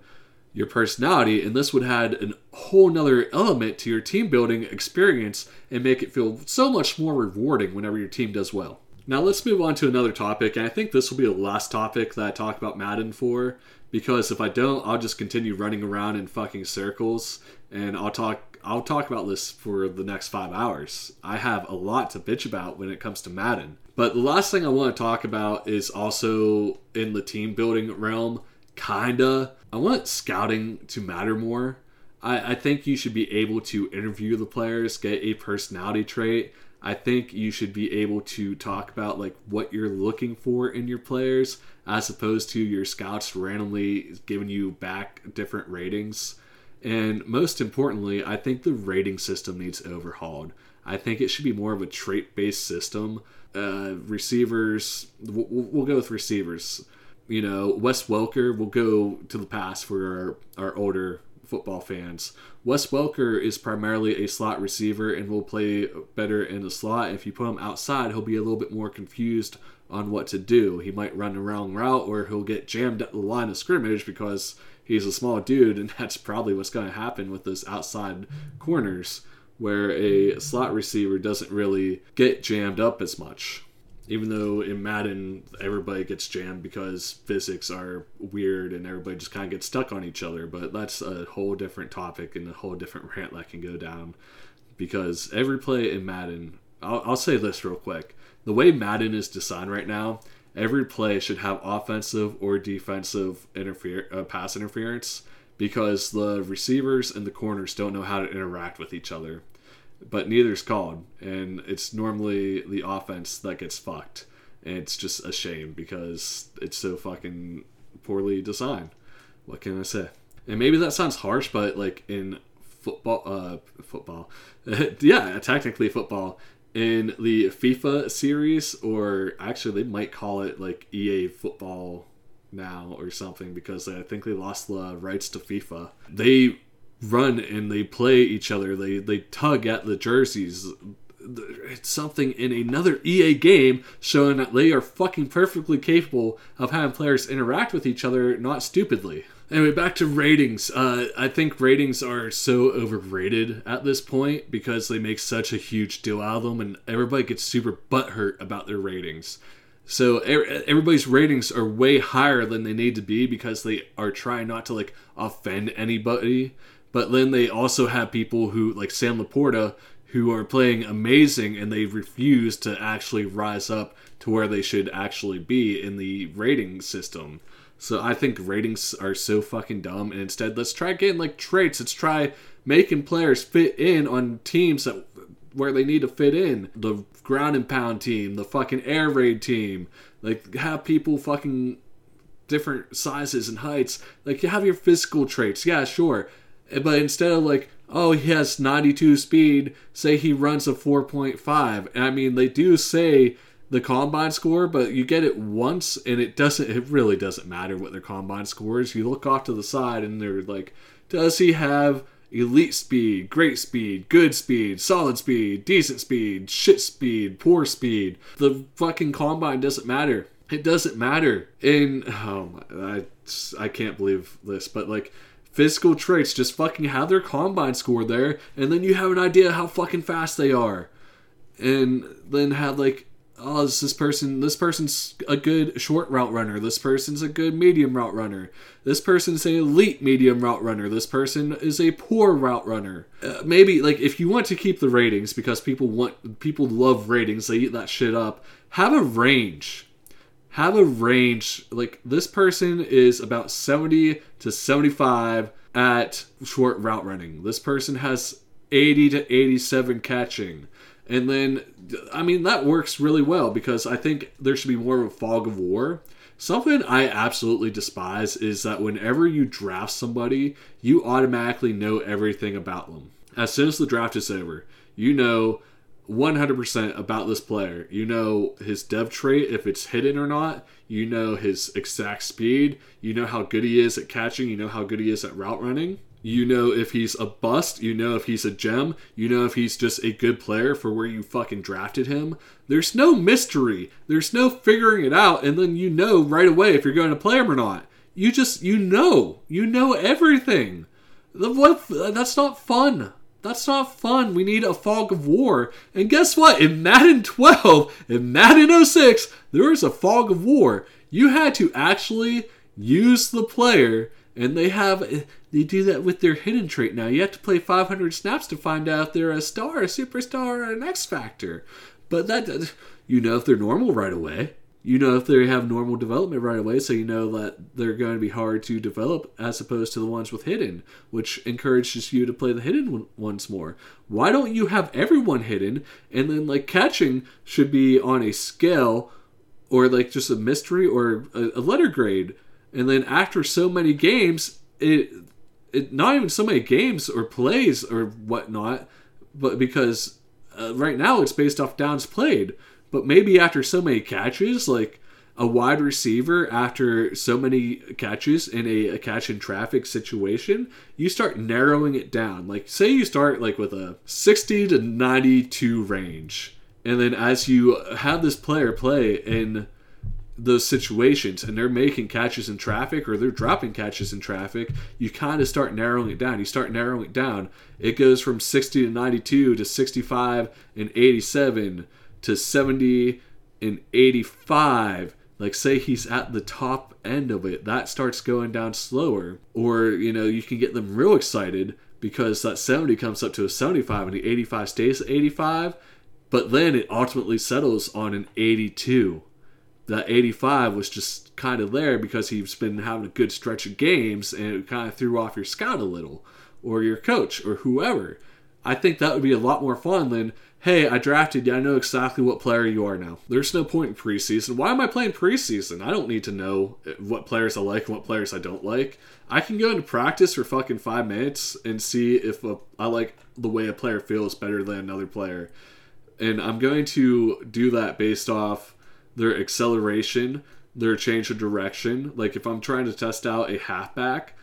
your personality. And this would add a whole nother element to your team building experience and make it feel so much more rewarding whenever your team does well. Now let's move on to another topic and i think this will be the last topic that i talk about madden for because if i don't i'll just continue running around in fucking circles and I'll talk I'll talk about this for the next five hours. I have a lot to bitch about when it comes to Madden. But the last thing I want to talk about is also in the team building realm, kinda. I want scouting to matter more. I, I think you should be able to interview the players, get a personality trait. I think you should be able to talk about like what you're looking for in your players as opposed to your scouts randomly giving you back different ratings. And most importantly, I think the rating system needs overhauled. I think it should be more of a trait based system. Uh, receivers, we'll, we'll, go with receivers. You know, Wes Welker will go to the past for our, our older football fans. Wes Welker is primarily a slot receiver and will play better in the slot. If you put him outside, he'll be a little bit more confused on what to do. He might run a wrong route or he'll get jammed at the line of scrimmage because he's a small dude, and that's probably what's going to happen with those outside corners, where a slot receiver doesn't really get jammed up as much. Even though in Madden everybody gets jammed because physics are weird and everybody just kind of gets stuck on each other, but that's a whole different topic and a whole different rant that can go down. Because every play in Madden, I'll, I'll say this real quick: the way Madden is designed right now, every play should have offensive or defensive interfere uh, pass interference because the receivers and the corners don't know how to interact with each other. But neither's called, and it's normally the offense that gets fucked. And it's just a shame because it's so fucking poorly designed. What can I say? And maybe that sounds harsh, but like in football, uh, football, yeah, technically football, in the FIFA series, or actually they might call it like EA Football now or something because I think they lost the rights to FIFA. They run and they play each other. They they tug at the jerseys. It's something in another EA game showing that they are fucking perfectly capable of having players interact with each other, not stupidly. Anyway, back to ratings. Uh, I think ratings are so overrated at this point because they make such a huge deal out of them, and everybody gets super butthurt about their ratings. So everybody's ratings are way higher than they need to be because they are trying not to like offend anybody. But then they also have people who like Sam LaPorta who are playing amazing and they refuse to actually rise up to where they should actually be in the rating system. So I think ratings are so fucking dumb. And instead, let's try getting like traits. Let's try making players fit in on teams that where they need to fit in. The ground and pound team, the fucking air raid team. Like have people fucking different sizes and heights. Like you have your physical traits. Yeah, sure. Eh, but instead of like, oh, he has 92 speed, say he runs a 4.5. And I mean, they do say the combine score, but you get it once and it doesn't it really doesn't matter what their combine score is. You look off to the side and they're like, does he have elite speed, great speed, good speed, solid speed, decent speed, shit speed, poor speed. The fucking combine doesn't matter. It doesn't matter. And oh my, I I can't believe this, but like physical traits just fucking have their combine score there and then you have an idea how fucking fast they are. And then have like oh, is this person, this person's a good short route runner. This person's a good medium route runner. This person's an elite medium route runner. This person is a poor route runner. Uh, maybe like if you want to keep the ratings because people want people love ratings, they eat that shit up. Have a range. Have a range. Like this person is about 70 to 75 at short route running. This person has 80 to 87 catching. And then, I mean, that works really well because I think there should be more of a fog of war. Something I absolutely despise is that whenever you draft somebody, you automatically know everything about them. As soon as the draft is over, you know 100% about this player. You know his dev trait, if it's hidden or not. You know his exact speed. You know how good he is at catching. You know how good he is at route running. You know if he's a bust. You know if he's a gem. You know if he's just a good player for where you fucking drafted him. There's no mystery. There's no figuring it out, and then you know right away if you're going to play him or not. You just you know. You know everything. That's not fun. That's not fun. We need a fog of war. And guess what? In Madden 12, in Madden 06, there was a fog of war. You had to actually use the player and they have they do that with their hidden trait now. You have to play 500 snaps to find out if they're a star, a superstar, or an X factor. But that you know if they're normal right away. You know if they have normal development right away, so you know that they're going to be hard to develop as opposed to the ones with hidden, which encourages you to play the hidden ones more. Why don't you have everyone hidden and then like catching should be on a scale or like just a mystery or a, a letter grade and then after so many games, it, it not even so many games or plays or whatnot, but because uh, right now it's based off downs played. But maybe after so many catches, like a wide receiver after so many catches in a, a, catch in traffic situation, you start narrowing it down. Like say you start like with a 60 to 92 range. And then as you have this player play in those situations and they're making catches in traffic or they're dropping catches in traffic, you kind of start narrowing it down. You start narrowing it down. It goes from 60 to 92 to 65 and 87 to 70 and 85. Like, say he's at the top end of it, that starts going down slower. Or, you know, you can get them real excited because that 70 comes up to a 75 and the 85 stays at 85, but then it ultimately settles on an 82 that 85 was just kind of there because he's been having a good stretch of games and it kind of threw off your scout a little or your coach or whoever. I think that would be a lot more fun than, hey, I drafted you. I know exactly what player you are now. There's no point in preseason. Why am I playing preseason? I don't need to know what players I like and what players I don't like. I can go into practice for fucking five minutes and see if a, I like the way a player feels better than another player. And I'm going to do that based off their acceleration, their change of direction. Like if I'm trying to test out a halfback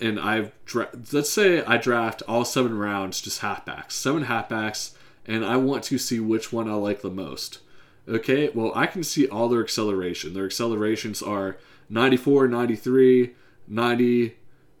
and I've dra- let's say I draft all seven rounds just halfbacks, seven halfbacks, and I want to see which one I like the most. Okay, well I can see all their acceleration. Their accelerations are 94, 93, 90,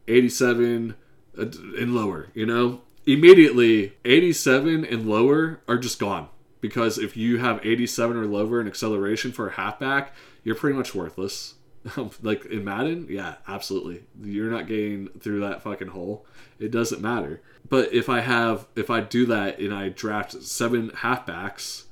87, uh, and lower. You know, immediately 87 and lower are just gone because if you have 87 or lower in acceleration for a halfback, you're pretty much worthless. Um, like in Madden, yeah, absolutely. You're not getting through that fucking hole. It doesn't matter. But if I have, if I do that and I draft seven halfbacks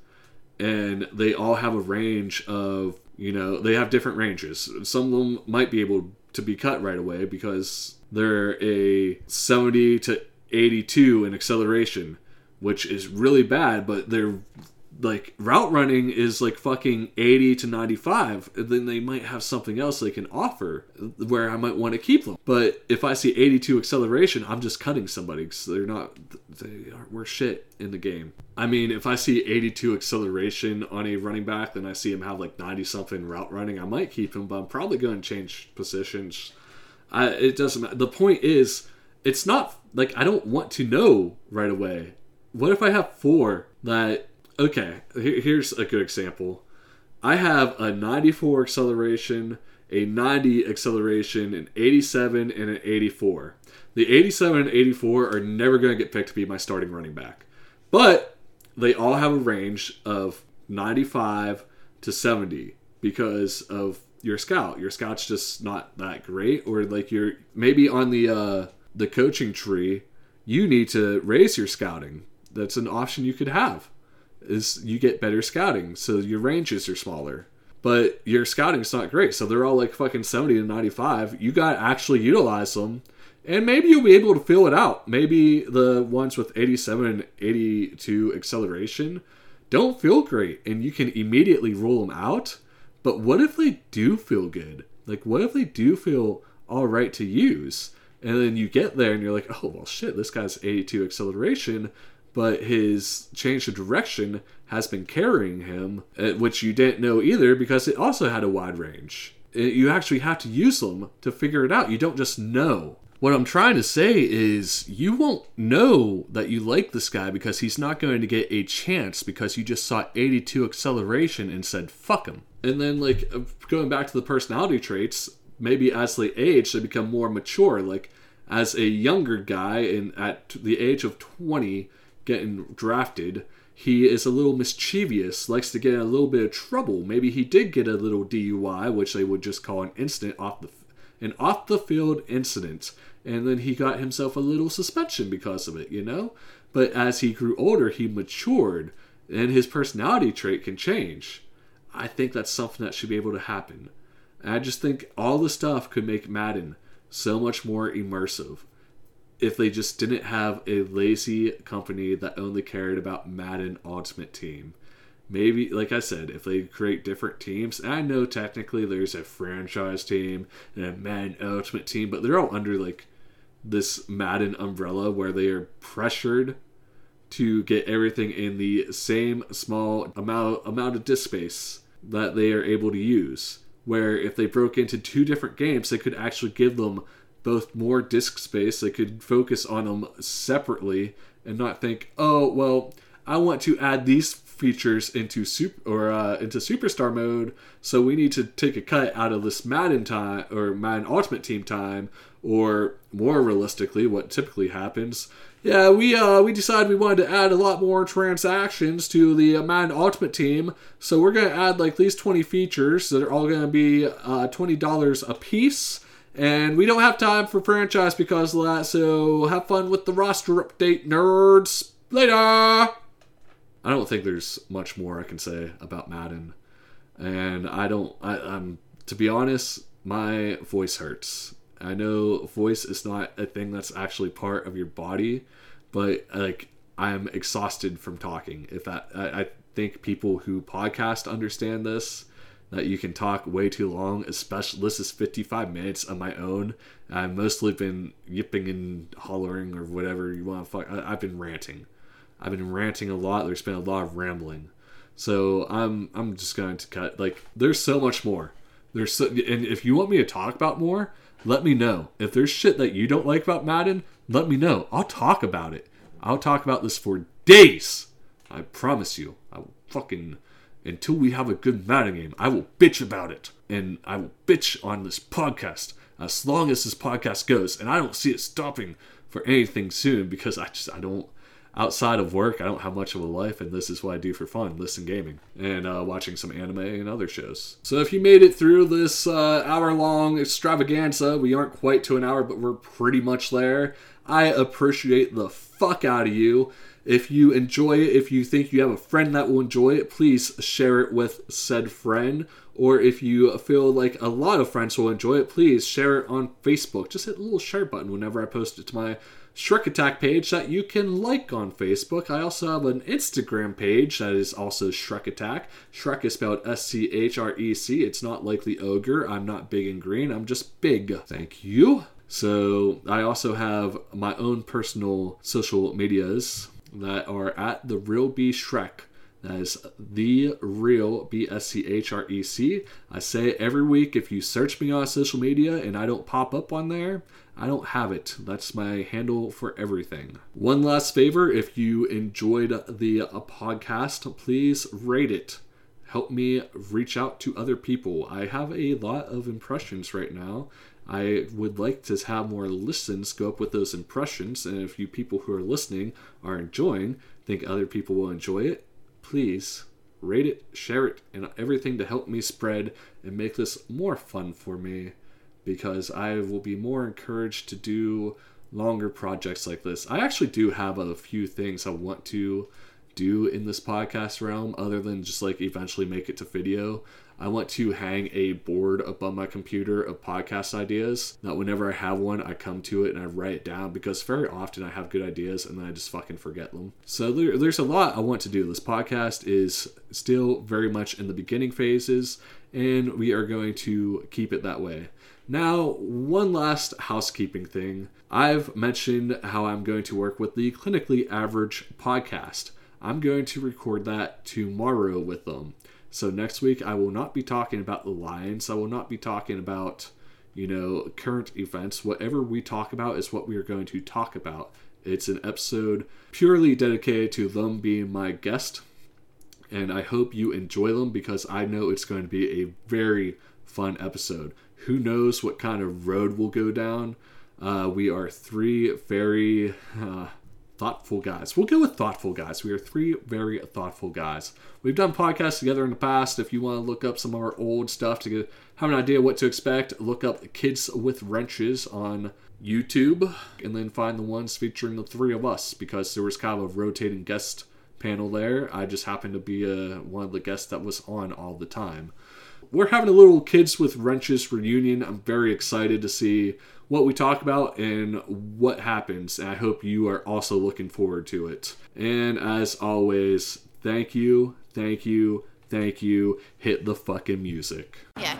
and they all have a range of, you know, they have different ranges. Some of them might be able to be cut right away because they're a 70 to 82 in acceleration, which is really bad, but they're like route running is like fucking 80 to 95 and then they might have something else they can offer where i might want to keep them. But if i see 82 acceleration i'm just cutting somebody because they're not they aren't worth shit in the game. I mean if i see 82 acceleration on a running back then i see him have like 90 something route running i might keep him but i'm probably going to change positions. I, it doesn't matter the point is it's not like i don't want to know right away what if i have four that okay, here's a good example. I have a 94 acceleration, a 90 acceleration, an 87, and an 84. The 87 and 84 are never going to get picked to be my starting running back. But they all have a range of 95 to 70 because of your scout. Your scout's just not that great or like you're maybe on the uh the coaching tree, you need to raise your scouting. That's an option you could have is you get better scouting, so your ranges are smaller. But your scouting's not great, so they're all like fucking 70 to 95. You got to actually utilize them, and maybe you'll be able to fill it out. Maybe the ones with 87 and 82 acceleration don't feel great, and you can immediately rule them out. But what if they do feel good? Like, what if they do feel all right to use? And then you get there and you're like, oh, well, shit, this guy's 82 acceleration but his change of direction has been carrying him, uh, which you didn't know either because it also had a wide range. You actually have to use them to figure it out. You don't just know. What I'm trying to say is, you won't know that you like this guy because he's not going to get a chance because you just saw 82 acceleration and said, fuck him. And then, like, uh, going back to the personality traits, maybe as they age, they become more mature. Like, as a younger guy, and at the age of 20, getting drafted, he is a little mischievous, likes to get in a little bit of trouble. Maybe he did get a little DUI, which they would just call an incident off the an off the field incident, and then he got himself a little suspension because of it, you know? But as he grew older, he matured and his personality trait can change. I think that's something that should be able to happen. And I just think all the stuff could make Madden so much more immersive if they just didn't have a lazy company that only cared about Madden Ultimate Team. Maybe, like I said, if they create different teams, I know technically there's a franchise team and a Madden Ultimate Team, but they're all under like this Madden umbrella where they are pressured to get everything in the same small amount amount of disk space that they are able to use. Where if they broke into two different games, they could actually give them both more disk space. They could focus on them separately and not think, oh well, I want to add these features into super or uh, into superstar mode, so we need to take a cut out of this Madden time or Madden Ultimate Team time, or more realistically, what typically happens. Yeah, we uh, we decided we wanted to add a lot more transactions to the uh, Madden Ultimate Team, so we're gonna add like these 20 features that are all gonna be uh, $20 a piece and we don't have time for franchise because of that, so have fun with the roster update, nerds. Later! I don't think there's much more I can say about Madden. And I don't, I, I'm, to be honest, my voice hurts. I know voice is not a thing that's actually part of your body, but like, I'm exhausted from talking. If that, I, I think people who podcast understand this you can talk way too long, especially this is 55 minutes on my own. I've mostly been yipping and hollering or whatever you want to fuck. I, have been ranting. I've been ranting a lot. There's been a lot of rambling. So I'm I'm just going to cut like there's so much more. There's so, and if you want me to talk about more, let me know. If there's shit that you don't like about Madden, let me know. I'll talk about it. I'll talk about this for days. I promise you. I will fucking until we have a good Madden game. I will bitch about it, and I will bitch on this podcast as long as this podcast goes. And I don't see it stopping for anything soon because I just I don't outside of work, I don't have much of a life, and this is what I do for fun listen gaming and uh, watching some anime and other shows. So, if you made it through this uh, hour long extravaganza, we aren't quite to an hour, but we're pretty much there. I appreciate the fuck out of you. If you enjoy it, if you think you have a friend that will enjoy it, please share it with said friend. Or if you feel like a lot of friends will enjoy it, please share it on Facebook. Just hit the little share button whenever I post it to my Schrec Attack page that you can like on Facebook. I also have an Instagram page that is also Schrec Attack. Schrec is spelled S C H R E C. It's not like the ogre. I'm not big and green. I'm just big. Thank you. So I also have my own personal social medias that are at the real B Schrec. That is the real B S C H R E C. I say every week. If you search me on social media and I don't pop up on there, I don't have it. That's my handle for everything. One last favor if you enjoyed the uh, podcast, please rate it. Help me reach out to other people. I have a lot of impressions right now. I would like to have more listens go up with those impressions. And if you people who are listening are enjoying, think other people will enjoy it, please rate it, share it, and everything to help me spread and make this more fun for me because I will be more encouraged to do longer projects like this. I actually do have a few things I want to do in this podcast realm other than just like eventually make it to video. I want to hang a board above my computer of podcast ideas that whenever I have one, I come to it and I write it down because very often I have good ideas and then I just fucking forget them. So there, there's a lot I want to do. This podcast is still very much in the beginning phases and we are going to keep it that way. Now, one last housekeeping thing. I've mentioned how I'm going to work with the Clinically Average podcast. I'm going to record that tomorrow with them. So next week, I will not be talking about the Lions. I will not be talking about, you know, current events. Whatever we talk about is what we are going to talk about. It's an episode purely dedicated to them being my guest. And I hope you enjoy them because I know it's going to be a very fun episode who knows what kind of road we'll go down. Uh, we are three very uh, thoughtful guys. We'll go with thoughtful guys. We are three very thoughtful guys. We've done podcasts together in the past. If you want to look up some of our old stuff to get, have an idea what to expect, look up Kids with Wrenches on YouTube and then find the ones featuring the three of us because there was kind of a rotating guest panel there. I just happened to be uh, one of the guests that was on all the time we're having a little kids with wrenches reunion. I'm very excited to see what we talk about and what happens. I hope you are also looking forward to it. And as always, thank you, thank you, thank you. Hit the fucking music. Yeah.